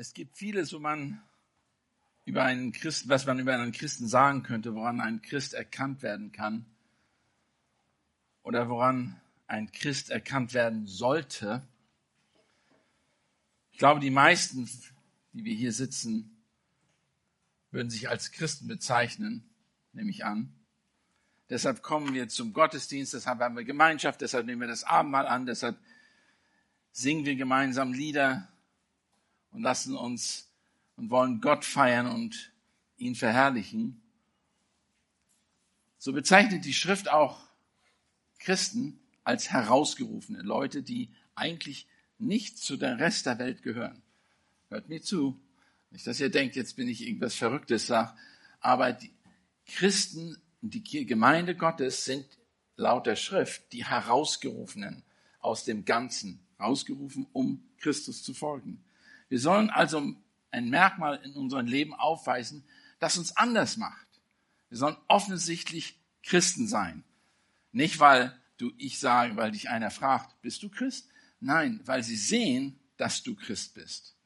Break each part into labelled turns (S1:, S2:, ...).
S1: Es gibt vieles, wo man über einen Christen, was man über einen Christen sagen könnte, woran ein Christ erkannt werden kann oder woran ein Christ erkannt werden sollte. Ich glaube, die meisten, die wir hier sitzen, würden sich als Christen bezeichnen, nehme ich an. Deshalb kommen wir zum Gottesdienst, deshalb haben wir Gemeinschaft, deshalb nehmen wir das Abendmahl an, deshalb singen wir gemeinsam Lieder, und lassen uns und wollen Gott feiern und ihn verherrlichen. So bezeichnet die Schrift auch Christen als herausgerufene Leute, die eigentlich nicht zu der Rest der Welt gehören. Hört mir zu. Nicht, dass ihr denkt, jetzt bin ich irgendwas Verrücktes, sag. Aber die Christen die Gemeinde Gottes sind laut der Schrift die Herausgerufenen aus dem Ganzen. Rausgerufen, um Christus zu folgen. Wir sollen also ein Merkmal in unserem Leben aufweisen, das uns anders macht. Wir sollen offensichtlich Christen sein. Nicht, weil du ich sage, weil dich einer fragt, bist du Christ? Nein, weil sie sehen, dass du Christ bist.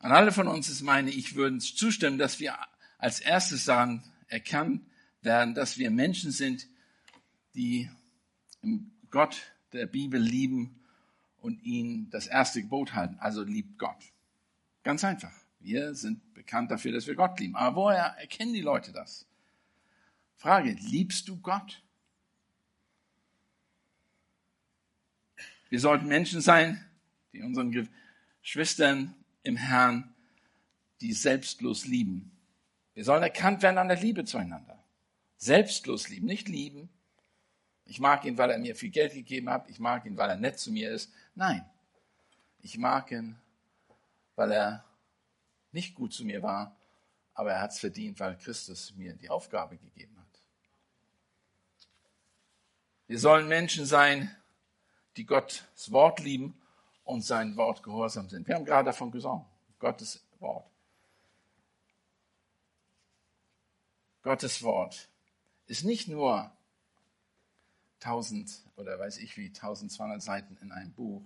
S1: An alle von uns ist meine, ich würde zustimmen, dass wir als erstes daran erkannt werden, dass wir Menschen sind, die Gott der Bibel lieben und ihn das erste Gebot halten, also liebt Gott. Ganz einfach. Wir sind bekannt dafür, dass wir Gott lieben. Aber woher erkennen die Leute das? Frage, liebst du Gott? Wir sollten Menschen sein, die unseren Geschwistern im Herrn, die selbstlos lieben. Wir sollen erkannt werden an der Liebe zueinander. Selbstlos lieben, nicht lieben. Ich mag ihn, weil er mir viel Geld gegeben hat. Ich mag ihn, weil er nett zu mir ist. Nein, ich mag ihn, weil er nicht gut zu mir war, aber er hat es verdient, weil Christus mir die Aufgabe gegeben hat. Wir sollen Menschen sein, die Gottes Wort lieben und sein Wort gehorsam sind. Wir haben gerade davon gesungen, Gottes Wort. Gottes Wort ist nicht nur 1000 oder weiß ich wie 1200 Seiten in einem Buch,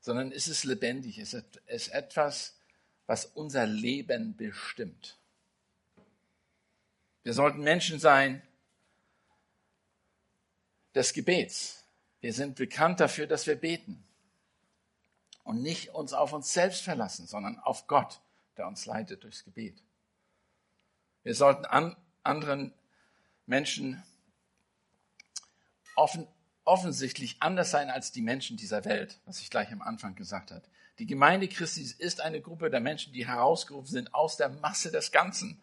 S1: sondern es ist lebendig, es ist etwas, was unser Leben bestimmt. Wir sollten Menschen sein des Gebets. Wir sind bekannt dafür, dass wir beten und nicht uns auf uns selbst verlassen, sondern auf Gott, der uns leitet durchs Gebet. Wir sollten an anderen Menschen offen, offensichtlich anders sein als die Menschen dieser Welt, was ich gleich am Anfang gesagt habe. Die Gemeinde Christi ist eine Gruppe der Menschen, die herausgerufen sind aus der Masse des Ganzen,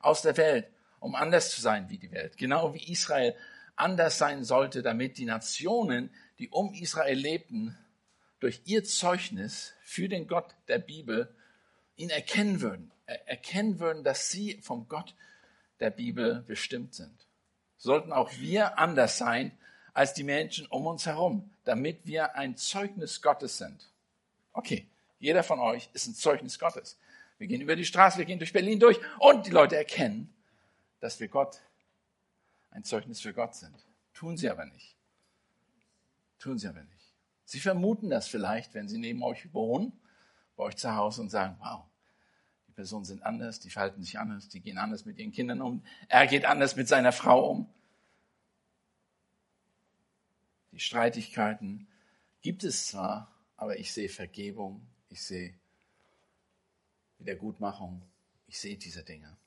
S1: aus der Welt, um anders zu sein wie die Welt. Genau wie Israel anders sein sollte, damit die Nationen, die um Israel lebten, durch ihr Zeugnis für den Gott der Bibel ihn erkennen würden, erkennen würden, dass sie vom Gott der Bibel bestimmt sind. Sollten auch wir anders sein als die Menschen um uns herum, damit wir ein Zeugnis Gottes sind. Okay, jeder von euch ist ein Zeugnis Gottes. Wir gehen über die Straße, wir gehen durch Berlin durch und die Leute erkennen, dass wir Gott ein Zeugnis für Gott sind. Tun sie aber nicht. Tun sie aber nicht. Sie vermuten das vielleicht, wenn sie neben euch wohnen, bei euch zu Hause und sagen, wow, die Personen sind anders, die verhalten sich anders, die gehen anders mit ihren Kindern um, er geht anders mit seiner Frau um. Die Streitigkeiten gibt es zwar, aber ich sehe Vergebung, ich sehe Wiedergutmachung, ich sehe diese Dinge.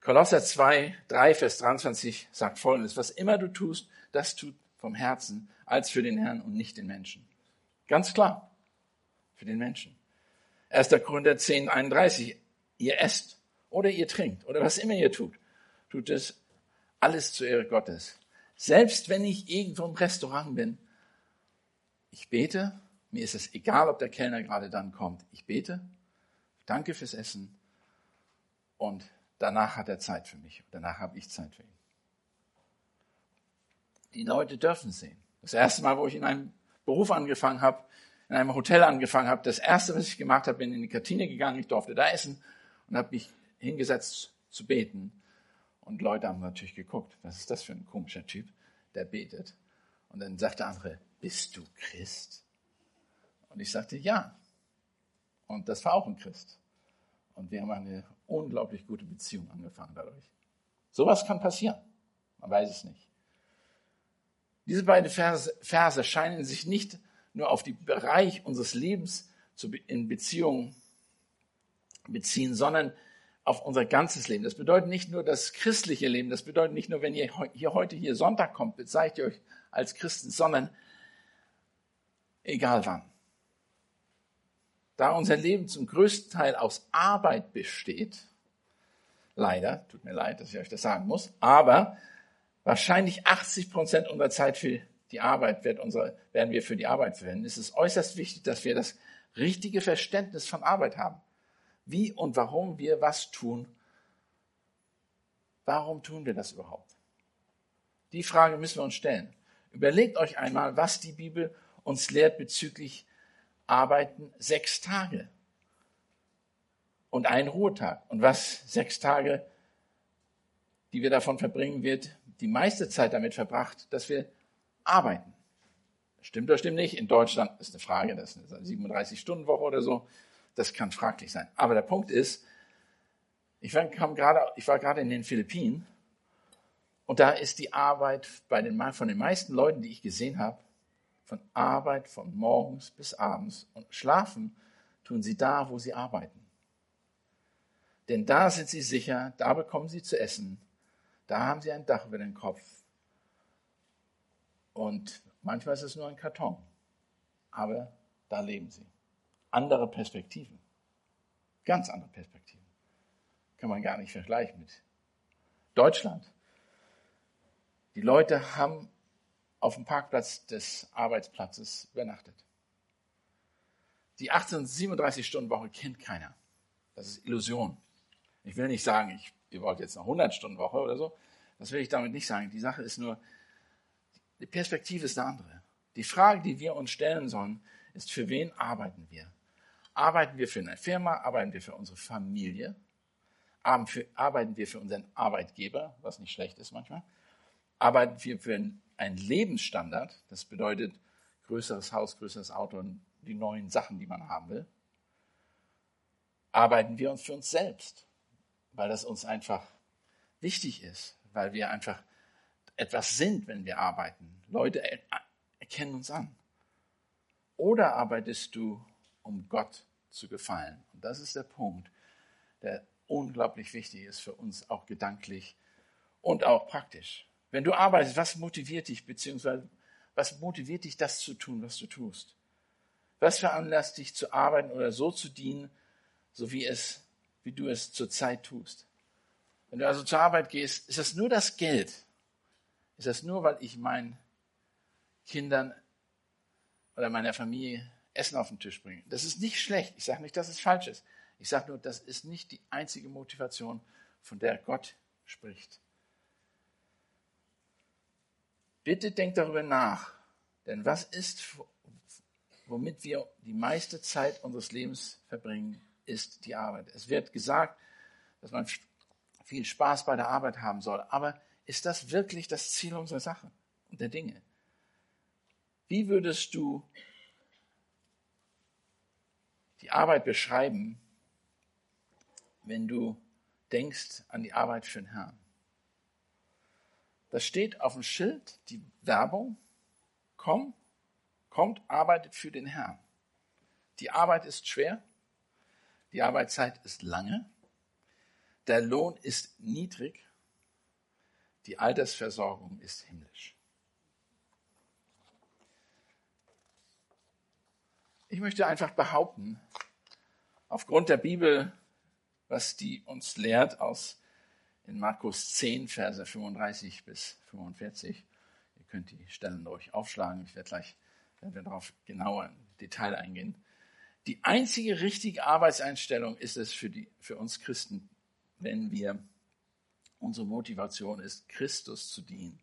S1: Kolosser 2, 3, Vers 23 sagt folgendes, was immer du tust, das tut vom Herzen als für den Herrn und nicht den Menschen. Ganz klar, für den Menschen. 1. Korinther 10, 31, ihr esst oder ihr trinkt oder was immer ihr tut, tut es alles zur Ehre Gottes. Selbst wenn ich irgendwo im Restaurant bin, ich bete, mir ist es egal, ob der Kellner gerade dann kommt. Ich bete, danke fürs Essen und danach hat er Zeit für mich. Danach habe ich Zeit für ihn. Die Leute dürfen sehen. Das erste Mal, wo ich in einem Beruf angefangen habe, in einem Hotel angefangen habe, das erste, was ich gemacht habe, bin in die Kantine gegangen, ich durfte da essen und habe mich hingesetzt zu beten. Und Leute haben natürlich geguckt, was ist das für ein komischer Typ, der betet. Und dann sagt der andere, bist du Christ? Und ich sagte, ja, Und das war auch ein Christ. Und wir haben eine unglaublich gute Beziehung angefangen dadurch. Sowas kann passieren. Man weiß es nicht. Diese beiden Verse, Verse scheinen sich nicht nur auf den Bereich unseres Lebens in Beziehungen beziehen, sondern auf unser ganzes Leben. Das bedeutet nicht nur das christliche Leben, das bedeutet nicht nur, wenn ihr hier heute hier Sonntag kommt, bezeichnet ihr euch als Christen, sondern egal wann. Da unser Leben zum größten Teil aus Arbeit besteht, leider, tut mir leid, dass ich euch das sagen muss, aber wahrscheinlich 80 Prozent unserer Zeit für die Arbeit wird unsere, werden wir für die Arbeit verwenden. Es ist äußerst wichtig, dass wir das richtige Verständnis von Arbeit haben. Wie und warum wir was tun. Warum tun wir das überhaupt? Die Frage müssen wir uns stellen. Überlegt euch einmal, was die Bibel uns lehrt bezüglich Arbeiten sechs Tage und einen Ruhetag. Und was sechs Tage, die wir davon verbringen, wird die meiste Zeit damit verbracht, dass wir arbeiten. Stimmt oder stimmt nicht? In Deutschland ist eine Frage, das ist eine 37-Stunden-Woche oder so. Das kann fraglich sein. Aber der Punkt ist, ich war, gerade, ich war gerade in den Philippinen und da ist die Arbeit bei den, von den meisten Leuten, die ich gesehen habe, von Arbeit von morgens bis abends und schlafen tun sie da, wo sie arbeiten. Denn da sind sie sicher, da bekommen sie zu essen, da haben sie ein Dach über den Kopf. Und manchmal ist es nur ein Karton, aber da leben sie andere Perspektiven. Ganz andere Perspektiven. Kann man gar nicht vergleichen mit Deutschland. Die Leute haben auf dem Parkplatz des Arbeitsplatzes übernachtet. Die 1837-Stunden-Woche kennt keiner. Das ist Illusion. Ich will nicht sagen, ich, ihr wollt jetzt eine 100-Stunden-Woche oder so. Das will ich damit nicht sagen. Die Sache ist nur, die Perspektive ist eine andere. Die Frage, die wir uns stellen sollen, ist, für wen arbeiten wir? Arbeiten wir für eine Firma? Arbeiten wir für unsere Familie? Arbeiten wir für unseren Arbeitgeber, was nicht schlecht ist manchmal? Arbeiten wir für einen Lebensstandard? Das bedeutet größeres Haus, größeres Auto und die neuen Sachen, die man haben will. Arbeiten wir uns für uns selbst, weil das uns einfach wichtig ist, weil wir einfach etwas sind, wenn wir arbeiten. Leute erkennen uns an. Oder arbeitest du, um Gott zu gefallen. Und das ist der Punkt, der unglaublich wichtig ist für uns, auch gedanklich und auch praktisch. Wenn du arbeitest, was motiviert dich, beziehungsweise was motiviert dich, das zu tun, was du tust? Was veranlasst dich zu arbeiten oder so zu dienen, so wie es, wie du es zurzeit tust? Wenn du also zur Arbeit gehst, ist das nur das Geld? Ist das nur, weil ich meinen Kindern oder meiner Familie Essen auf den Tisch bringen. Das ist nicht schlecht. Ich sage nicht, dass es falsch ist. Ich sage nur, das ist nicht die einzige Motivation, von der Gott spricht. Bitte denkt darüber nach. Denn was ist, womit wir die meiste Zeit unseres Lebens verbringen, ist die Arbeit. Es wird gesagt, dass man viel Spaß bei der Arbeit haben soll. Aber ist das wirklich das Ziel unserer Sache und der Dinge? Wie würdest du die Arbeit beschreiben, wenn du denkst an die Arbeit für den Herrn. Da steht auf dem Schild die Werbung, komm, kommt, arbeitet für den Herrn. Die Arbeit ist schwer, die Arbeitszeit ist lange, der Lohn ist niedrig, die Altersversorgung ist himmlisch. Ich möchte einfach behaupten, aufgrund der Bibel, was die uns lehrt aus in Markus 10, Verse 35 bis 45. Ihr könnt die Stellen euch aufschlagen. Ich werde gleich werden wir darauf genauer im Detail eingehen. Die einzige richtige Arbeitseinstellung ist es für, die, für uns Christen, wenn wir, unsere Motivation ist, Christus zu dienen.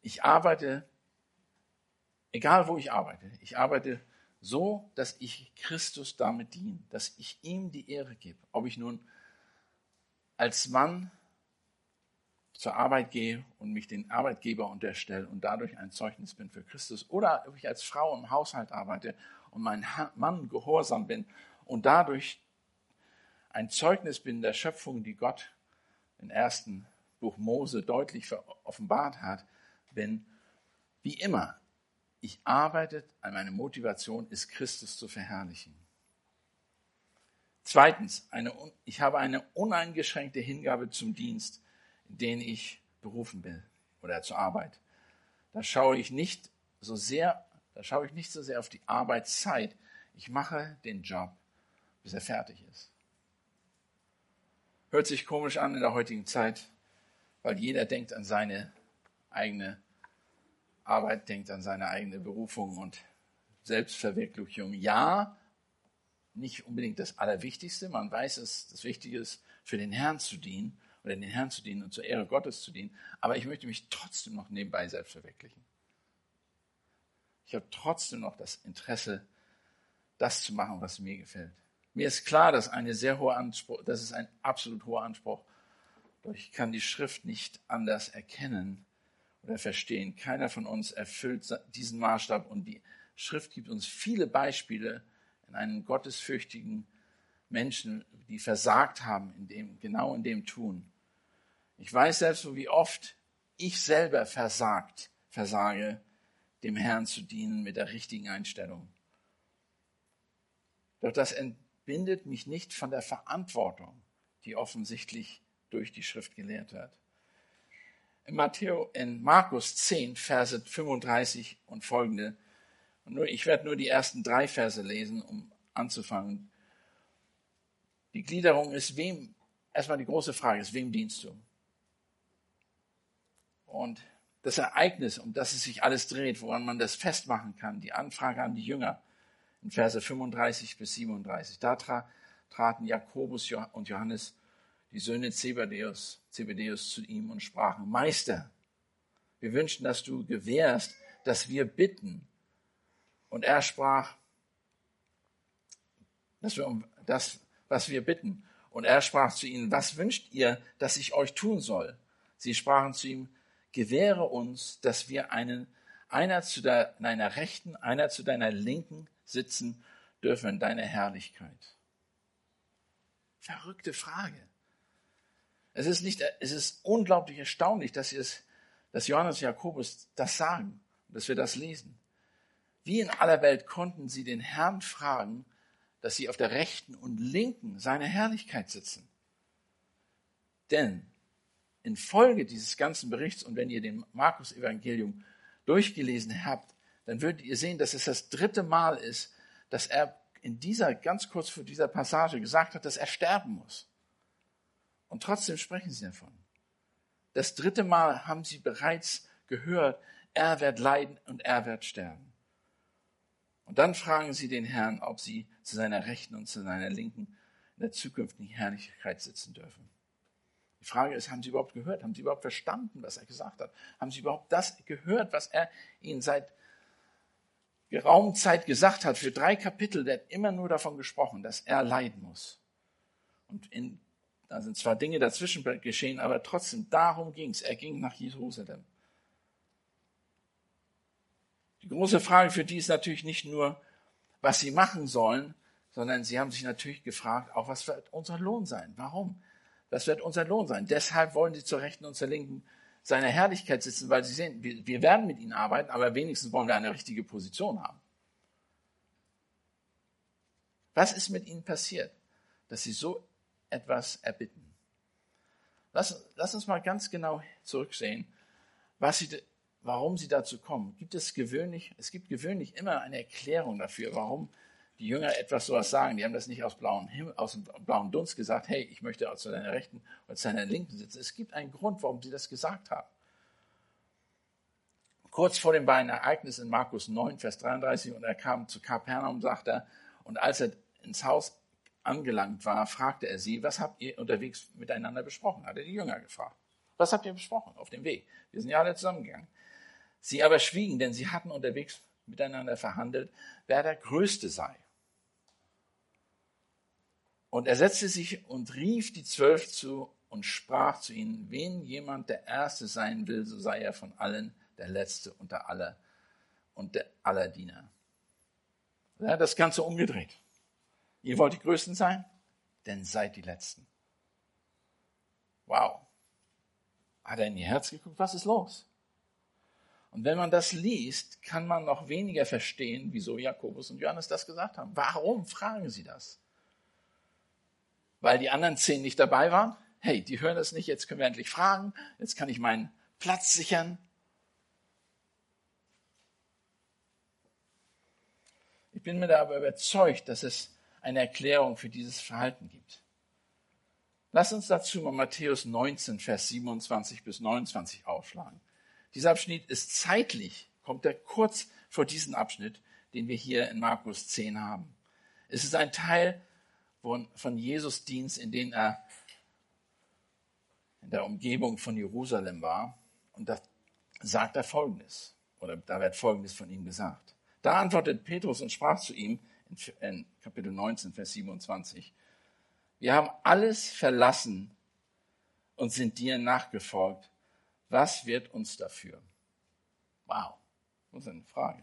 S1: Ich arbeite, egal wo ich arbeite, ich arbeite so, dass ich Christus damit diene, dass ich ihm die Ehre gebe. Ob ich nun als Mann zur Arbeit gehe und mich den Arbeitgeber unterstelle und dadurch ein Zeugnis bin für Christus oder ob ich als Frau im Haushalt arbeite und meinem Mann gehorsam bin und dadurch ein Zeugnis bin der Schöpfung, die Gott im ersten Buch Mose deutlich offenbart hat, bin, wie immer, ich arbeite, meine Motivation ist, Christus zu verherrlichen. Zweitens, eine, ich habe eine uneingeschränkte Hingabe zum Dienst, in den ich berufen bin oder zur Arbeit. Da schaue ich nicht so sehr, da schaue ich nicht so sehr auf die Arbeitszeit. Ich mache den Job, bis er fertig ist. Hört sich komisch an in der heutigen Zeit, weil jeder denkt an seine eigene Arbeit, denkt an seine eigene Berufung und Selbstverwirklichung. Ja, nicht unbedingt das Allerwichtigste. Man weiß es, das Wichtige ist, für den Herrn zu dienen oder den Herrn zu dienen und zur Ehre Gottes zu dienen. Aber ich möchte mich trotzdem noch nebenbei selbst verwirklichen. Ich habe trotzdem noch das Interesse, das zu machen, was mir gefällt. Mir ist klar, dass eine sehr hohe Anspruch, das ist ein absolut hoher Anspruch. Doch ich kann die Schrift nicht anders erkennen verstehen. Keiner von uns erfüllt diesen Maßstab und die Schrift gibt uns viele Beispiele, in einen gottesfürchtigen Menschen, die versagt haben, in dem, genau in dem Tun. Ich weiß selbst, wie oft ich selber versagt, versage, dem Herrn zu dienen mit der richtigen Einstellung. Doch das entbindet mich nicht von der Verantwortung, die offensichtlich durch die Schrift gelehrt wird. In, Matthäus, in Markus 10, Verse 35 und folgende nur, ich werde nur die ersten drei Verse lesen, um anzufangen. Die Gliederung ist wem, erstmal die große Frage ist, wem dienst du? Und das Ereignis, um das es sich alles dreht, woran man das festmachen kann, die Anfrage an die Jünger in Verse 35 bis 37. Da tra traten Jakobus und Johannes, die Söhne Zebedeus, Zebedeus zu ihm und sprachen, Meister, wir wünschen, dass du gewährst, dass wir bitten, und er sprach, dass wir um das, was wir bitten. Und er sprach zu ihnen, was wünscht ihr, dass ich euch tun soll? Sie sprachen zu ihm, gewähre uns, dass wir einen, einer zu deiner Rechten, einer zu deiner Linken sitzen dürfen in deiner Herrlichkeit. Verrückte Frage. Es ist nicht, es ist unglaublich erstaunlich, dass, es, dass Johannes und Jakobus das sagen, dass wir das lesen. Wie in aller Welt konnten sie den Herrn fragen, dass sie auf der rechten und linken seiner Herrlichkeit sitzen? Denn infolge dieses ganzen Berichts und wenn ihr den Markus-Evangelium durchgelesen habt, dann würdet ihr sehen, dass es das dritte Mal ist, dass er in dieser, ganz kurz vor dieser Passage gesagt hat, dass er sterben muss. Und trotzdem sprechen sie davon. Das dritte Mal haben sie bereits gehört, er wird leiden und er wird sterben. Und dann fragen sie den Herrn, ob sie zu seiner Rechten und zu seiner Linken in der zukünftigen Herrlichkeit sitzen dürfen. Die Frage ist, haben sie überhaupt gehört? Haben sie überhaupt verstanden, was er gesagt hat? Haben sie überhaupt das gehört, was er ihnen seit geraumer Zeit gesagt hat? Für drei Kapitel, hat immer nur davon gesprochen, dass er leiden muss. Und in, da sind zwar Dinge dazwischen geschehen, aber trotzdem darum ging es. Er ging nach Jerusalem. Die große Frage für die ist natürlich nicht nur, was sie machen sollen, sondern sie haben sich natürlich gefragt, auch was wird unser Lohn sein? Warum? Was wird unser Lohn sein? Deshalb wollen sie zur Rechten und zur Linken seiner Herrlichkeit sitzen, weil sie sehen, wir, wir werden mit ihnen arbeiten, aber wenigstens wollen wir eine richtige Position haben. Was ist mit ihnen passiert, dass sie so etwas erbitten? Lass, lass uns mal ganz genau zurücksehen, was sie warum sie dazu kommen. Gibt es gewöhnlich, es gibt gewöhnlich immer eine Erklärung dafür, warum die Jünger etwas sowas sagen. Die haben das nicht aus, blauen Himmel, aus dem blauen Dunst gesagt, hey, ich möchte zu deiner Rechten oder zu deiner Linken sitzen. Es gibt einen Grund, warum sie das gesagt haben. Kurz vor den beiden Ereignissen in Markus 9, Vers 33, und er kam zu Kapernaum, sagt er, und als er ins Haus angelangt war, fragte er sie, was habt ihr unterwegs miteinander besprochen? Hat er die Jünger gefragt. Was habt ihr besprochen auf dem Weg? Wir sind ja alle zusammengegangen. Sie aber schwiegen, denn sie hatten unterwegs miteinander verhandelt, wer der Größte sei. Und er setzte sich und rief die Zwölf zu und sprach zu ihnen, wen jemand der Erste sein will, so sei er von allen der Letzte unter aller und der aller Diener. Er hat das Ganze umgedreht. Ihr wollt die Größten sein? Denn seid die Letzten. Wow. Hat er in ihr Herz geguckt? Was ist los? Und wenn man das liest, kann man noch weniger verstehen, wieso Jakobus und Johannes das gesagt haben. Warum fragen sie das? Weil die anderen zehn nicht dabei waren? Hey, die hören das nicht, jetzt können wir endlich fragen, jetzt kann ich meinen Platz sichern. Ich bin mir aber überzeugt, dass es eine Erklärung für dieses Verhalten gibt. Lass uns dazu mal Matthäus 19, Vers 27 bis 29 aufschlagen. Dieser Abschnitt ist zeitlich, kommt er kurz vor diesem Abschnitt, den wir hier in Markus 10 haben. Es ist ein Teil von, Jesus Dienst, in dem er in der Umgebung von Jerusalem war. Und da sagt er Folgendes, oder da wird Folgendes von ihm gesagt. Da antwortet Petrus und sprach zu ihm in Kapitel 19, Vers 27, wir haben alles verlassen und sind dir nachgefolgt. Was wird uns dafür? Wow, das ist eine Frage.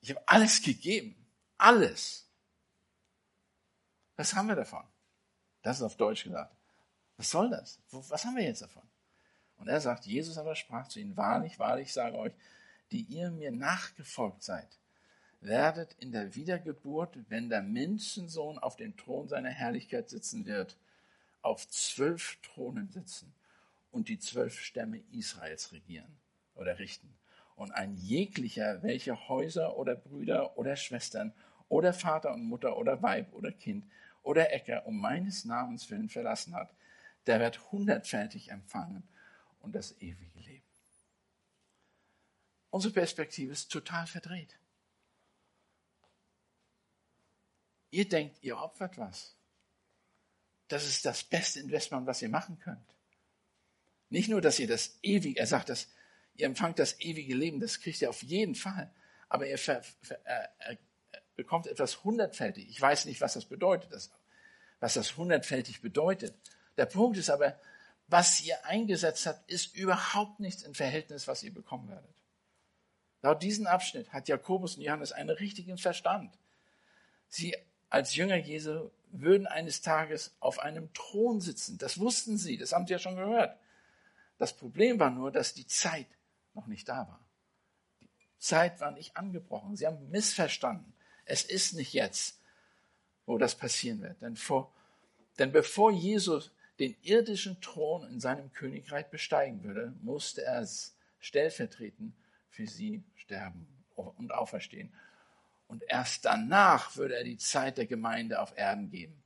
S1: Ich habe alles gegeben. Alles. Was haben wir davon? Das ist auf Deutsch gesagt. Was soll das? Was haben wir jetzt davon? Und er sagt, Jesus aber sprach zu ihnen, wahrlich, wahrlich, ich sage euch, die ihr mir nachgefolgt seid, werdet in der Wiedergeburt, wenn der Menschensohn auf dem Thron seiner Herrlichkeit sitzen wird, auf zwölf Thronen sitzen und die zwölf Stämme Israels regieren oder richten. Und ein jeglicher, welcher Häuser oder Brüder oder Schwestern oder Vater und Mutter oder Weib oder Kind oder Äcker um meines Namens willen verlassen hat, der wird hundertfältig empfangen und das ewige Leben. Unsere Perspektive ist total verdreht. Ihr denkt, ihr opfert was. Das ist das beste Investment, was ihr machen könnt. Nicht nur, dass ihr das ewige, er sagt, dass ihr empfangt das ewige Leben, das kriegt ihr auf jeden Fall, aber ihr ver, ver, äh, äh, bekommt etwas hundertfältig. Ich weiß nicht, was das bedeutet, das, was das hundertfältig bedeutet. Der Punkt ist aber, was ihr eingesetzt habt, ist überhaupt nichts im Verhältnis, was ihr bekommen werdet. Laut diesem Abschnitt hat Jakobus und Johannes einen richtigen Verstand. Sie als Jünger Jesu würden eines Tages auf einem Thron sitzen. Das wussten sie, das haben sie ja schon gehört. Das Problem war nur, dass die Zeit noch nicht da war. Die Zeit war nicht angebrochen. Sie haben missverstanden. Es ist nicht jetzt, wo das passieren wird. Denn, vor, denn bevor Jesus den irdischen Thron in seinem Königreich besteigen würde, musste er stellvertretend für sie sterben und auferstehen. Und erst danach würde er die Zeit der Gemeinde auf Erden geben.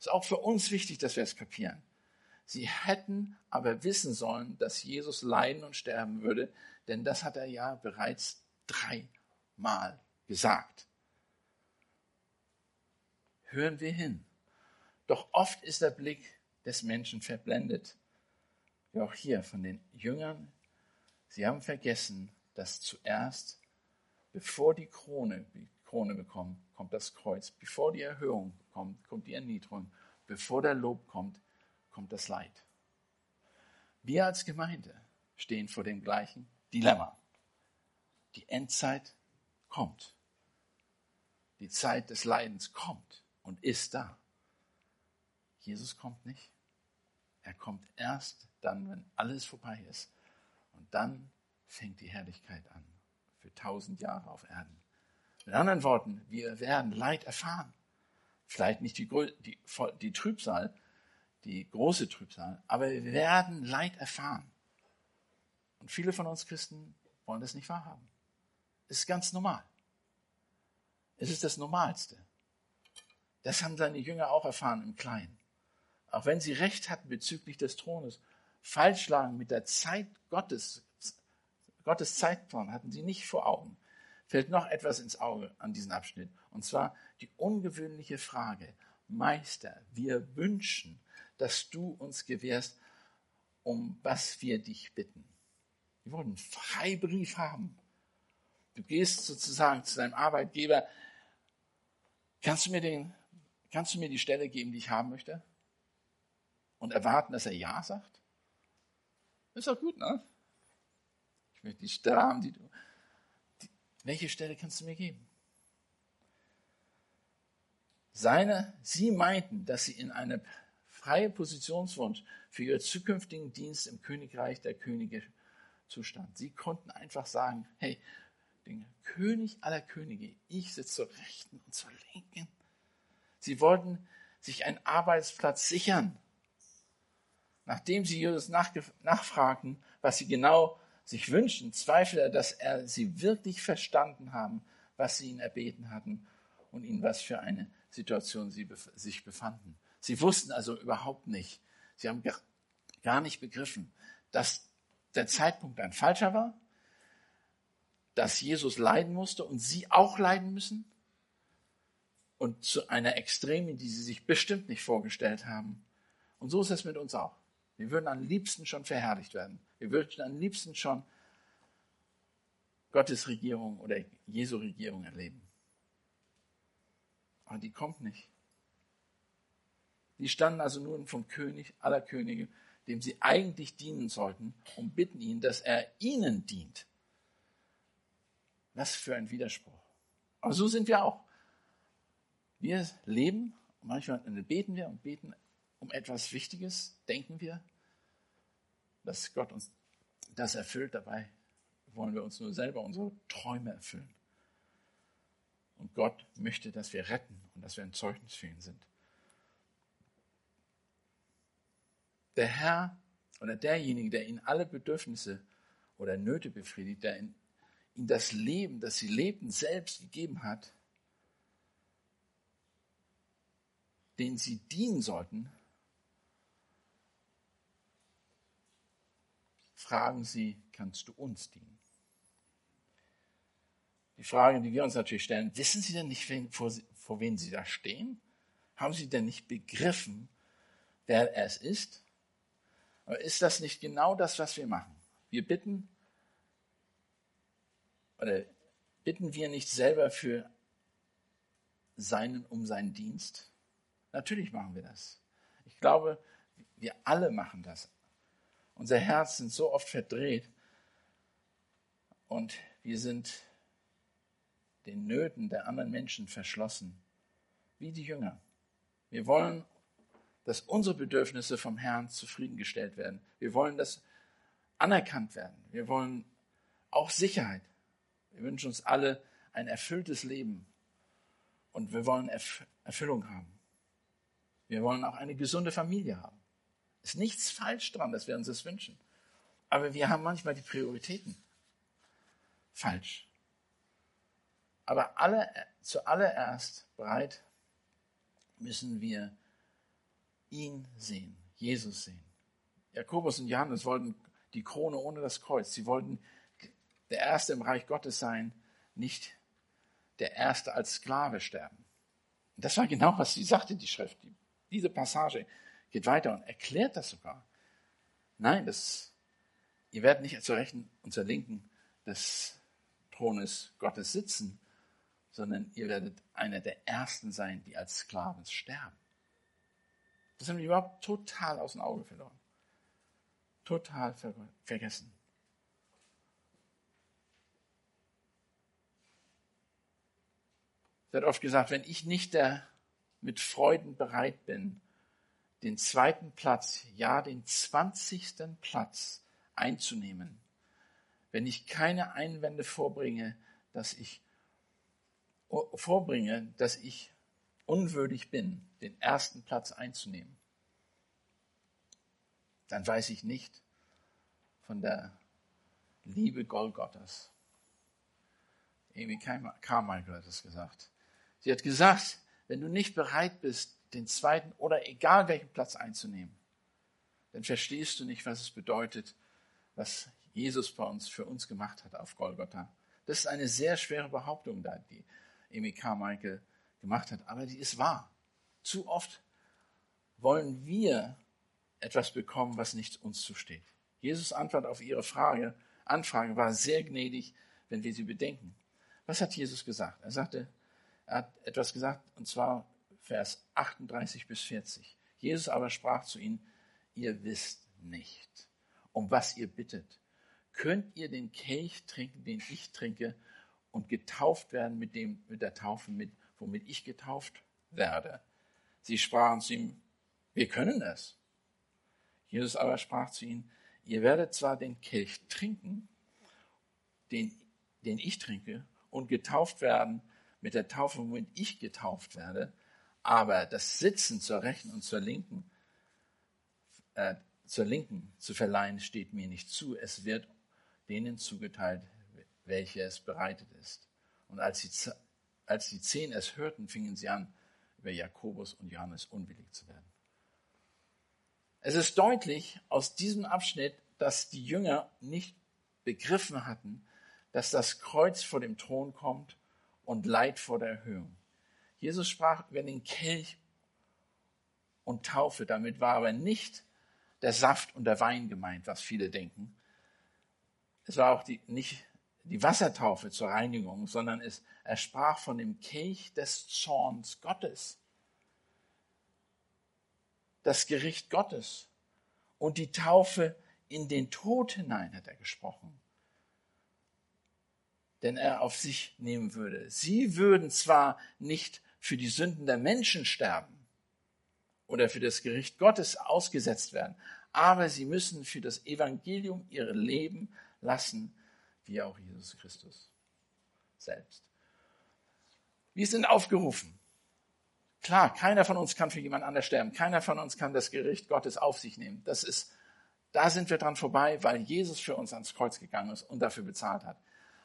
S1: Ist auch für uns wichtig, dass wir es kapieren. Sie hätten aber wissen sollen, dass Jesus leiden und sterben würde, denn das hat er ja bereits dreimal gesagt. Hören wir hin. Doch oft ist der Blick des Menschen verblendet. Wie auch hier von den Jüngern. Sie haben vergessen, dass zuerst, bevor die Krone, Krone bekommt, kommt das Kreuz. Bevor die Erhöhung kommt, kommt die Erniedrigung. Bevor der Lob kommt, kommt das Leid. Wir als Gemeinde stehen vor dem gleichen Dilemma. Die Endzeit kommt. Die Zeit des Leidens kommt und ist da. Jesus kommt nicht. Er kommt erst dann, wenn alles vorbei ist. Und dann fängt die Herrlichkeit an. Für tausend Jahre auf Erden. Mit anderen Worten, wir werden Leid erfahren. Vielleicht nicht die, die, die Trübsal, die große Trübsal, aber wir werden Leid erfahren. Und viele von uns Christen wollen das nicht wahrhaben. Es ist ganz normal. Es ist das Normalste. Das haben seine Jünger auch erfahren im Kleinen. Auch wenn sie recht hatten bezüglich des Thrones, falsch lagen mit der Zeit Gottes, Gottes Zeitplan hatten sie nicht vor Augen. Fällt noch etwas ins Auge an diesem Abschnitt. Und zwar die ungewöhnliche Frage, Meister, wir wünschen, dass du uns gewährst, um was wir dich bitten. Wir wollen einen Freibrief haben. Du gehst sozusagen zu deinem Arbeitgeber. Kannst du mir den, kannst du mir die Stelle geben, die ich haben möchte? Und erwarten, dass er Ja sagt? Ist doch gut, ne? Ich möchte die Stelle haben, die du. Welche Stelle kannst du mir geben? Seine, sie meinten, dass sie in eine freie Positionswunsch für ihren zukünftigen Dienst im Königreich der Könige zustand. Sie konnten einfach sagen, hey, den König aller Könige, ich sitze zur Rechten und zur Linken. Sie wollten sich einen Arbeitsplatz sichern. Nachdem sie Jesus nachfragten, was sie genau sich wünschen, zweifelte er, dass er sie wirklich verstanden haben, was sie ihn erbeten hatten und in was für eine Situation sie sich befanden. Sie wussten also überhaupt nicht, sie haben gar nicht begriffen, dass der Zeitpunkt ein falscher war, dass Jesus leiden musste und sie auch leiden müssen und zu einer Extreme, die sie sich bestimmt nicht vorgestellt haben. Und so ist es mit uns auch. Wir würden am liebsten schon verherrlicht werden. Wir würden am liebsten schon Gottes Regierung oder Jesu Regierung erleben. Aber die kommt nicht. Die standen also nun vom König aller Könige, dem sie eigentlich dienen sollten, und bitten ihn, dass er ihnen dient. Was für ein Widerspruch. Aber so sind wir auch. Wir leben, manchmal beten wir und beten um etwas Wichtiges, denken wir, dass Gott uns das erfüllt. Dabei wollen wir uns nur selber unsere Träume erfüllen. Und Gott möchte, dass wir retten und dass wir ein Zeugnis für ihn sind. Der Herr oder derjenige, der ihnen alle Bedürfnisse oder Nöte befriedigt, der ihnen das Leben, das sie lebten, selbst gegeben hat, den sie dienen sollten, fragen sie, kannst du uns dienen? Die Frage, die wir uns natürlich stellen, wissen Sie denn nicht, vor, vor wen Sie da stehen? Haben Sie denn nicht begriffen, wer es ist? Aber ist das nicht genau das, was wir machen? Wir bitten, oder bitten wir nicht selber für seinen, um seinen Dienst? Natürlich machen wir das. Ich glaube, wir alle machen das. Unser Herz sind so oft verdreht und wir sind den Nöten der anderen Menschen verschlossen, wie die Jünger. Wir wollen dass unsere Bedürfnisse vom Herrn zufriedengestellt werden. Wir wollen, dass anerkannt werden. Wir wollen auch Sicherheit. Wir wünschen uns alle ein erfülltes Leben und wir wollen Erfüllung haben. Wir wollen auch eine gesunde Familie haben. Ist nichts falsch dran, dass wir uns das wünschen. Aber wir haben manchmal die Prioritäten falsch. Aber alle, zuallererst bereit müssen wir ihn sehen, Jesus sehen. Jakobus und Johannes wollten die Krone ohne das Kreuz. Sie wollten der Erste im Reich Gottes sein, nicht der Erste als Sklave sterben. Und das war genau, was sie sagte, die Schrift. Diese Passage geht weiter und erklärt das sogar. Nein, das, ihr werdet nicht zur Rechten und zur Linken des Thrones Gottes sitzen, sondern ihr werdet einer der Ersten sein, die als Sklaven sterben. Das haben die überhaupt total aus dem Auge verloren. Total ver vergessen. Es wird oft gesagt, wenn ich nicht der mit Freuden bereit bin, den zweiten Platz, ja den zwanzigsten Platz einzunehmen, wenn ich keine Einwände vorbringe, dass ich vorbringe, dass ich unwürdig bin, den ersten Platz einzunehmen, dann weiß ich nicht von der Liebe Golgottas. Amy Carmichael hat es gesagt. Sie hat gesagt, wenn du nicht bereit bist, den zweiten oder egal welchen Platz einzunehmen, dann verstehst du nicht, was es bedeutet, was Jesus bei uns für uns gemacht hat auf Golgotha. Das ist eine sehr schwere Behauptung die Amy Carmichael gemacht hat, aber die ist wahr. Zu oft wollen wir etwas bekommen, was nicht uns zusteht. Jesus Antwort auf ihre Frage, Anfrage war sehr gnädig, wenn wir sie bedenken. Was hat Jesus gesagt? Er sagte, er hat etwas gesagt, und zwar Vers 38 bis 40. Jesus aber sprach zu ihnen, ihr wisst nicht, um was ihr bittet. Könnt ihr den Kelch trinken, den ich trinke, und getauft werden mit, dem, mit der Taufe, mit, womit ich getauft werde. Sie sprachen zu ihm, wir können es. Jesus aber sprach zu ihnen, ihr werdet zwar den Kelch trinken, den, den ich trinke, und getauft werden mit der Taufe, womit ich getauft werde, aber das Sitzen zur Rechten und zur Linken, äh, zur Linken zu verleihen, steht mir nicht zu. Es wird denen zugeteilt, welche es bereitet ist. Und als die, als die zehn es hörten, fingen sie an, über Jakobus und Johannes unwillig zu werden. Es ist deutlich aus diesem Abschnitt, dass die Jünger nicht begriffen hatten, dass das Kreuz vor dem Thron kommt und Leid vor der Erhöhung. Jesus sprach über den Kelch und Taufe. Damit war aber nicht der Saft und der Wein gemeint, was viele denken. Es war auch die, nicht die Wassertaufe zur Reinigung, sondern es, er sprach von dem Kelch des Zorns Gottes das Gericht Gottes und die Taufe in den Tod hinein hat er gesprochen. Denn er auf sich nehmen würde. Sie würden zwar nicht für die Sünden der Menschen sterben oder für das Gericht Gottes ausgesetzt werden, aber sie müssen für das Evangelium ihr Leben lassen, wie auch Jesus Christus selbst. Wir sind aufgerufen, Klar, keiner von uns kann für jemand anders sterben. Keiner von uns kann das Gericht Gottes auf sich nehmen. Das ist, da sind wir dran vorbei, weil Jesus für uns ans Kreuz gegangen ist und dafür bezahlt hat.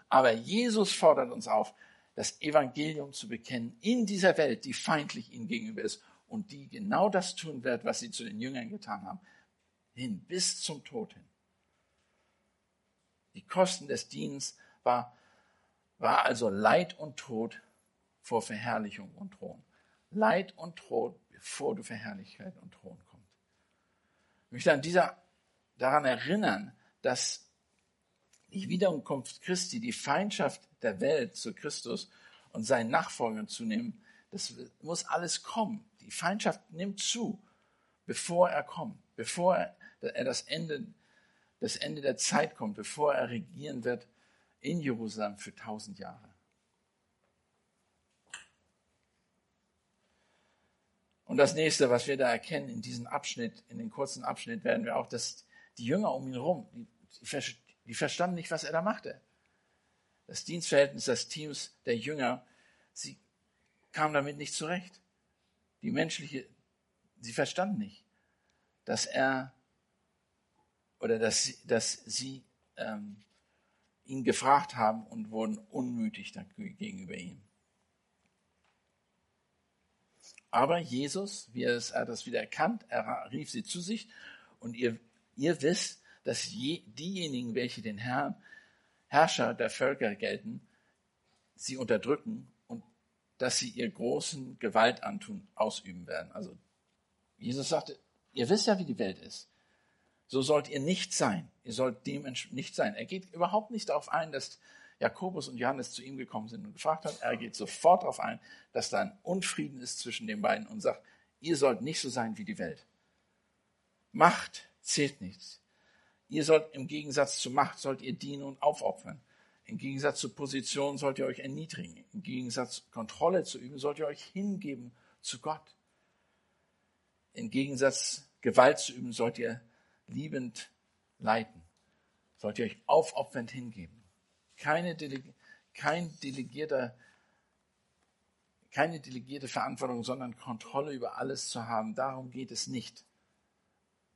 S1: Aber Jesus fordert uns auf, das Evangelium zu bekennen in dieser Welt, die feindlich ihm gegenüber ist und die genau das tun wird, was sie zu den Jüngern getan haben. Hin, bis zum Tod hin. Die Kosten des Dienstes war, war also Leid und Tod vor Verherrlichung und Thron. Leid und Tod, bevor du für Herrlichkeit und Thron kommst. Ich möchte an dieser, daran erinnern, dass die Wiederkunft Christi, die Feindschaft der Welt zu Christus und seinen Nachfolgern zunehmen, das muss alles kommen. Die Feindschaft nimmt zu, bevor er kommt, bevor er das Ende, das Ende der Zeit kommt, bevor er regieren wird in Jerusalem für tausend Jahre. Und das nächste, was wir da erkennen in diesem Abschnitt, in den kurzen Abschnitt, werden wir auch, dass die Jünger um ihn herum, die, die verstanden nicht, was er da machte. Das Dienstverhältnis des Teams der Jünger, sie kamen damit nicht zurecht. Die menschliche, sie verstanden nicht, dass er oder dass, dass sie ähm, ihn gefragt haben und wurden unmütig gegenüber ihm. Aber Jesus, wie er, es, er hat das wieder erkannt, er rief sie zu sich und ihr, ihr wisst, dass je, diejenigen, welche den Herrn, Herrscher der Völker gelten, sie unterdrücken und dass sie ihr großen Gewalt antun, ausüben werden. Also Jesus sagte, ihr wisst ja, wie die Welt ist. So sollt ihr nicht sein. Ihr sollt dem nicht sein. Er geht überhaupt nicht darauf ein, dass Jakobus und Johannes zu ihm gekommen sind und gefragt haben. Er geht sofort darauf ein, dass da ein Unfrieden ist zwischen den beiden und sagt, ihr sollt nicht so sein wie die Welt. Macht zählt nichts. Ihr sollt im Gegensatz zu Macht sollt ihr dienen und aufopfern. Im Gegensatz zu Position sollt ihr euch erniedrigen. Im Gegensatz Kontrolle zu üben sollt ihr euch hingeben zu Gott. Im Gegensatz Gewalt zu üben sollt ihr liebend leiten. Sollt ihr euch aufopfernd hingeben keine, kein delegierter, keine delegierte Verantwortung, sondern Kontrolle über alles zu haben. Darum geht es nicht.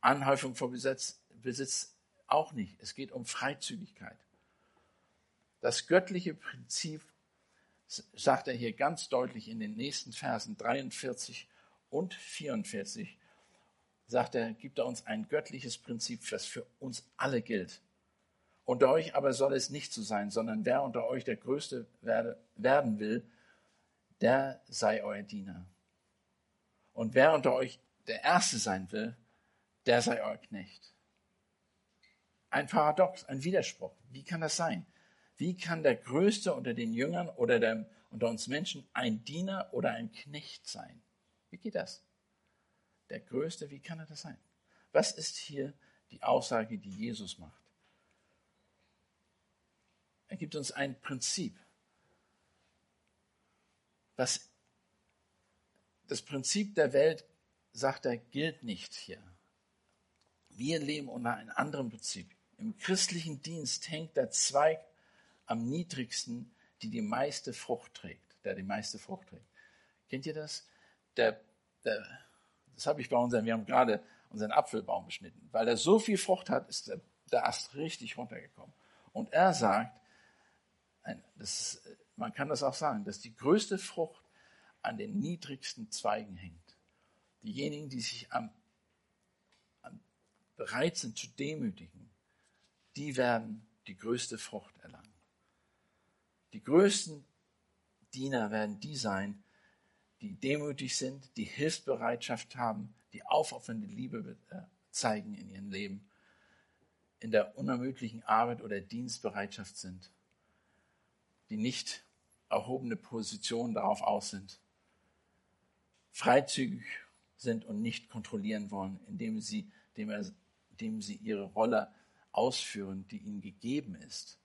S1: Anhäufung von Besitz, Besitz auch nicht. Es geht um Freizügigkeit. Das göttliche Prinzip sagt er hier ganz deutlich in den nächsten Versen 43 und 44, sagt er, gibt er uns ein göttliches Prinzip, das für uns alle gilt. Unter euch aber soll es nicht so sein, sondern wer unter euch der Größte werde, werden will, der sei euer Diener. Und wer unter euch der Erste sein will, der sei euer Knecht. Ein Paradox, ein Widerspruch. Wie kann das sein? Wie kann der Größte unter den Jüngern oder der, unter uns Menschen ein Diener oder ein Knecht sein? Wie geht das? Der Größte, wie kann er das sein? Was ist hier die Aussage, die Jesus macht? Er gibt uns ein Prinzip, was das Prinzip der Welt, sagt er, gilt nicht hier. Wir leben unter einem anderen Prinzip. Im christlichen Dienst hängt der Zweig am niedrigsten, die die meiste Frucht trägt, der die meiste Frucht trägt. Kennt ihr das? Der, der, das habe ich bei unseren, wir haben gerade unseren Apfelbaum beschnitten. Weil er so viel Frucht hat, ist der, der Ast richtig runtergekommen. Und er sagt, das, man kann das auch sagen, dass die größte Frucht an den niedrigsten Zweigen hängt. Diejenigen, die sich am, am bereit sind zu demütigen, die werden die größte Frucht erlangen. Die größten Diener werden die sein, die demütig sind, die Hilfsbereitschaft haben, die aufopfernde Liebe äh, zeigen in ihrem Leben, in der unermüdlichen Arbeit oder Dienstbereitschaft sind, die nicht erhobene Positionen darauf aus sind, freizügig sind und nicht kontrollieren wollen, indem sie, indem sie ihre Rolle ausführen, die ihnen gegeben ist.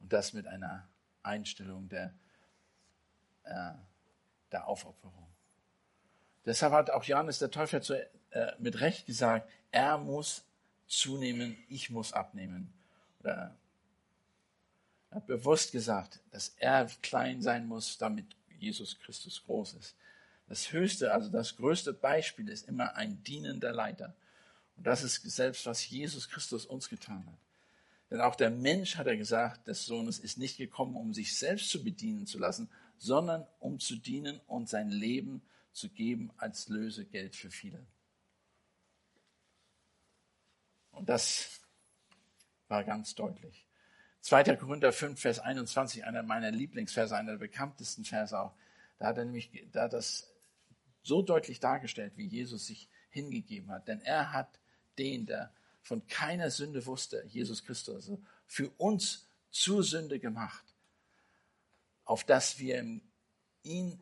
S1: Und das mit einer Einstellung der, äh, der Aufopferung. Deshalb hat auch Johannes der Täufer zu, äh, mit Recht gesagt, er muss zunehmen, ich muss abnehmen. Oder er hat bewusst gesagt, dass er klein sein muss, damit Jesus Christus groß ist. Das höchste, also das größte Beispiel ist immer ein dienender Leiter. Und das ist selbst, was Jesus Christus uns getan hat. Denn auch der Mensch, hat er gesagt, des Sohnes ist nicht gekommen, um sich selbst zu bedienen zu lassen, sondern um zu dienen und sein Leben zu geben als Lösegeld für viele. Und das war ganz deutlich. 2. Korinther 5, Vers 21, einer meiner Lieblingsverse, einer der bekanntesten Verse auch. Da hat er nämlich da das so deutlich dargestellt, wie Jesus sich hingegeben hat. Denn er hat den, der von keiner Sünde wusste, Jesus Christus, also für uns zur Sünde gemacht, auf dass wir in ihn,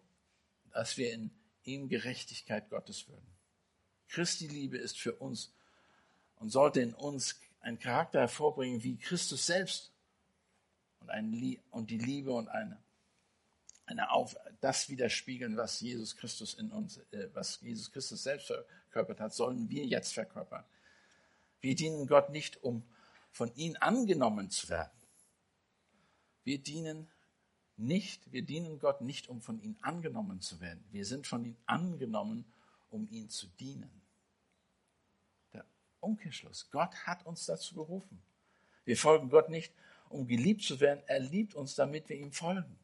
S1: dass wir in ihm Gerechtigkeit Gottes würden. Christi Liebe ist für uns und sollte in uns einen Charakter hervorbringen wie Christus selbst und, ein, und die Liebe und eine, eine Auf, das widerspiegeln, was Jesus Christus in uns, äh, was Jesus Christus selbst verkörpert hat, sollen wir jetzt verkörpern. Wir dienen Gott nicht, um von ihm angenommen zu werden. Wir dienen nicht, wir dienen Gott nicht, um von ihm angenommen zu werden. Wir sind von ihm angenommen, um ihn zu dienen. Der Umkehrschluss. Gott hat uns dazu berufen. Wir folgen Gott nicht, um geliebt zu werden. Er liebt uns, damit wir ihm folgen.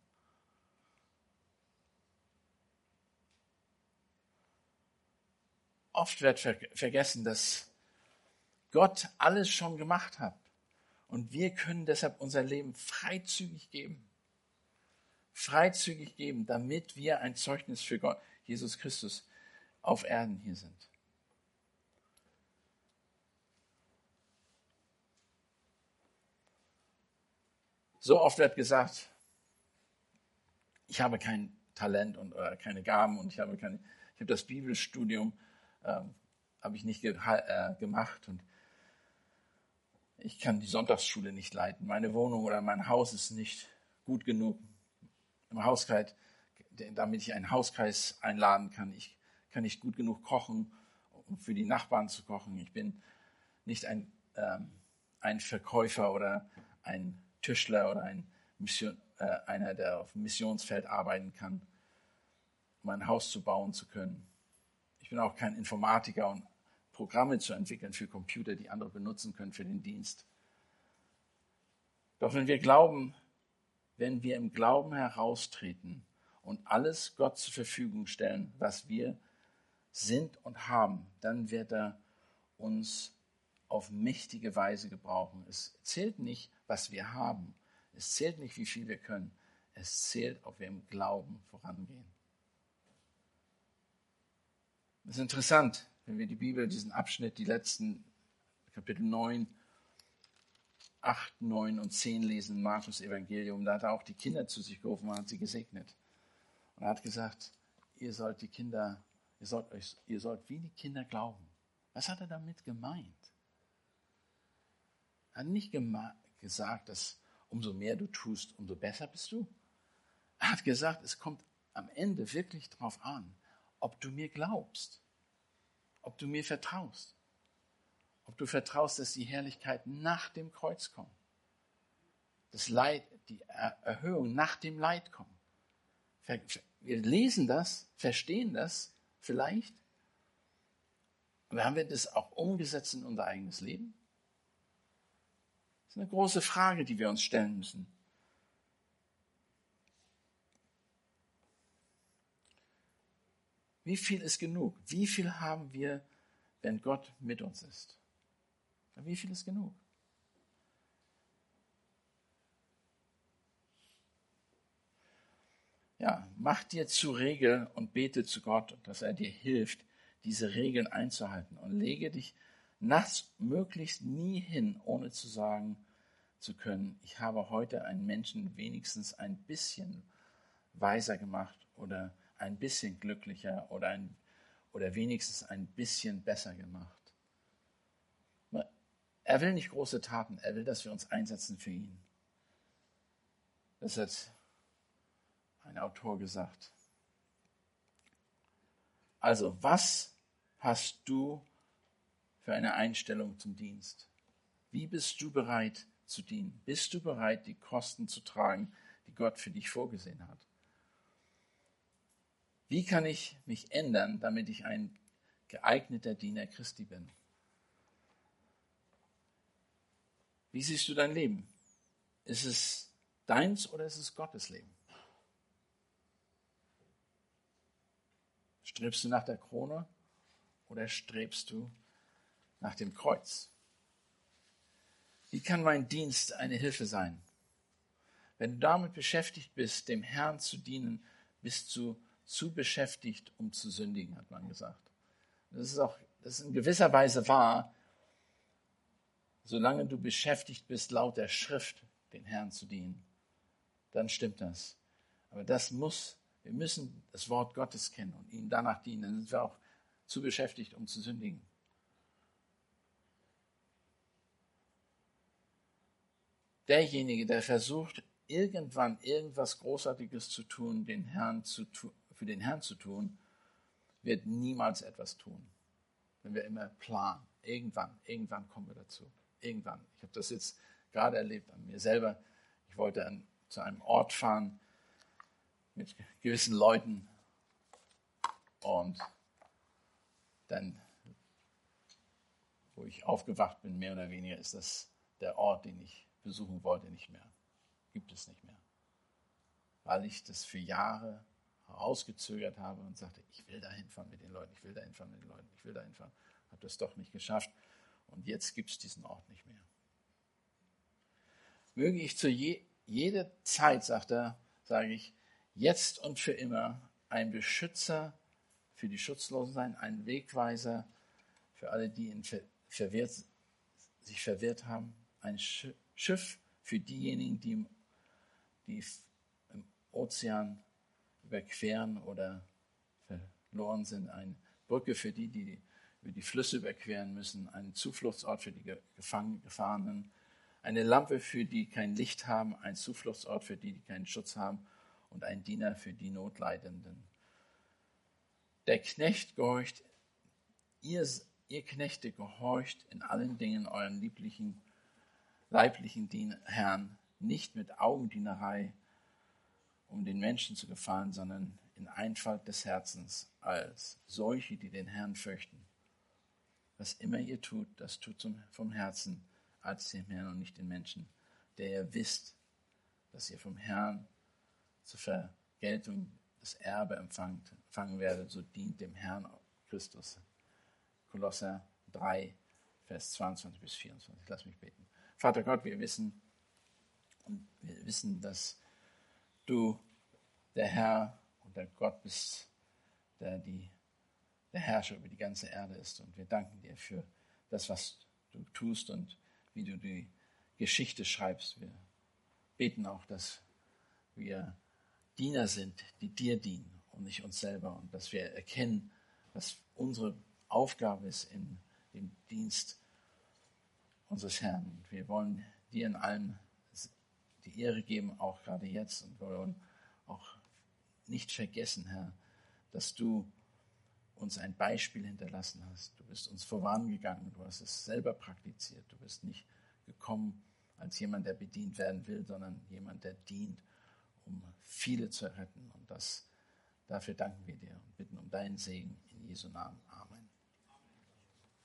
S1: Oft wird vergessen, dass Gott alles schon gemacht hat. Und wir können deshalb unser Leben freizügig geben. Freizügig geben, damit wir ein Zeugnis für Gott, Jesus Christus, auf Erden hier sind. So oft wird gesagt, ich habe kein Talent und oder keine Gaben und ich habe keine, ich habe das Bibelstudium ähm, habe ich nicht ge äh, gemacht und ich kann die Sonntagsschule nicht leiten. Meine Wohnung oder mein Haus ist nicht gut genug im Hauskreis, damit ich einen Hauskreis einladen kann. Ich kann nicht gut genug kochen, um für die Nachbarn zu kochen. Ich bin nicht ein, ähm, ein Verkäufer oder ein Tischler oder ein Mission, äh, einer, der auf dem Missionsfeld arbeiten kann, um ein Haus zu bauen zu können. Ich bin auch kein Informatiker und Programme zu entwickeln für Computer, die andere benutzen können für den Dienst. Doch wenn wir glauben, wenn wir im Glauben heraustreten und alles Gott zur Verfügung stellen, was wir sind und haben, dann wird er uns auf mächtige Weise gebrauchen. Es zählt nicht, was wir haben. Es zählt nicht, wie viel wir können. Es zählt, ob wir im Glauben vorangehen. Das ist interessant, wenn wir die Bibel, diesen Abschnitt, die letzten Kapitel 9, 8, 9 und 10 lesen, Markus Evangelium, da hat er auch die Kinder zu sich gerufen und hat sie gesegnet. Und er hat gesagt, ihr sollt die Kinder, ihr sollt euch, ihr sollt wie die Kinder glauben. Was hat er damit gemeint? Er hat nicht gesagt, dass umso mehr du tust, umso besser bist du. Er hat gesagt, es kommt am Ende wirklich darauf an, ob du mir glaubst, ob du mir vertraust, ob du vertraust, dass die Herrlichkeit nach dem Kreuz kommt, das Leid, die Erhöhung nach dem Leid kommt. Wir lesen das, verstehen das vielleicht, aber haben wir das auch umgesetzt in unser eigenes Leben? Das ist eine große Frage, die wir uns stellen müssen. Wie viel ist genug? Wie viel haben wir, wenn Gott mit uns ist? Wie viel ist genug? Ja, mach dir zu Regel und bete zu Gott, dass er dir hilft, diese Regeln einzuhalten und lege dich nachts möglichst nie hin, ohne zu sagen zu können, ich habe heute einen Menschen wenigstens ein bisschen weiser gemacht oder ein bisschen glücklicher oder, ein, oder wenigstens ein bisschen besser gemacht. Er will nicht große Taten, er will, dass wir uns einsetzen für ihn. Das hat ein Autor gesagt. Also, was hast du für eine Einstellung zum Dienst? Wie bist du bereit zu dienen? Bist du bereit, die Kosten zu tragen, die Gott für dich vorgesehen hat? Wie kann ich mich ändern, damit ich ein geeigneter Diener Christi bin? Wie siehst du dein Leben? Ist es deins oder ist es Gottes Leben? Strebst du nach der Krone oder strebst du nach dem Kreuz? Wie kann mein Dienst eine Hilfe sein? Wenn du damit beschäftigt bist, dem Herrn zu dienen, bist du zu beschäftigt, um zu sündigen, hat man gesagt. Das ist auch, das ist in gewisser Weise wahr, solange du beschäftigt bist, laut der Schrift den Herrn zu dienen, dann stimmt das. Aber das muss, wir müssen das Wort Gottes kennen und ihm danach dienen. Dann sind wir auch zu beschäftigt, um zu sündigen. Derjenige, der versucht, irgendwann irgendwas Großartiges zu tun, den Herrn zu tun, für den Herrn zu tun, wird niemals etwas tun. Wenn wir immer planen, irgendwann, irgendwann kommen wir dazu. Irgendwann. Ich habe das jetzt gerade erlebt an mir selber. Ich wollte an, zu einem Ort fahren mit gewissen Leuten und dann, wo ich aufgewacht bin, mehr oder weniger, ist das der Ort, den ich besuchen wollte, nicht mehr. Gibt es nicht mehr. Weil ich das für Jahre rausgezögert habe und sagte, ich will da hinfahren mit den Leuten, ich will da hinfahren mit den Leuten, ich will da hinfahren. Habe das doch nicht geschafft und jetzt gibt es diesen Ort nicht mehr. Möge ich zu je, jeder Zeit, sagt er, sage ich, jetzt und für immer ein Beschützer für die Schutzlosen sein, ein Wegweiser für alle, die in verwirrt, sich verwirrt haben, ein Schiff für diejenigen, die im, die im Ozean überqueren oder verloren sind, eine Brücke für die, die über die Flüsse überqueren müssen, ein Zufluchtsort für die Gefahrenen, eine Lampe für die kein Licht haben, ein Zufluchtsort für die, die keinen Schutz haben. Und ein Diener für die Notleidenden. Der Knecht gehorcht, ihr, ihr Knechte gehorcht in allen Dingen euren lieblichen, leiblichen Herrn, nicht mit Augendienerei, um den Menschen zu gefallen, sondern in Einfalt des Herzens als solche, die den Herrn fürchten. Was immer ihr tut, das tut vom Herzen als dem Herrn und nicht den Menschen, der ihr wisst, dass ihr vom Herrn zur Vergeltung das Erbe empfangt, empfangen werdet, so dient dem Herrn Christus. Kolosser 3, Vers 22 bis 24. Lass mich beten. Vater Gott, wir wissen, wir wissen, dass du der Herr und der Gott bist, der die, der Herrscher über die ganze Erde ist. Und wir danken dir für das, was du tust und wie du die Geschichte schreibst. Wir beten auch, dass wir Diener sind, die dir dienen und nicht uns selber und dass wir erkennen, was unsere Aufgabe ist in dem Dienst unseres Herrn. Wir wollen dir in allem die Ehre geben, auch gerade jetzt. Und wir wollen auch nicht vergessen, Herr, dass du uns ein Beispiel hinterlassen hast. Du bist uns vorangegangen, du hast es selber praktiziert. Du bist nicht gekommen als jemand, der bedient werden will, sondern jemand, der dient, um viele zu retten. Und das, dafür danken wir dir und bitten um deinen Segen in Jesu Namen. Amen.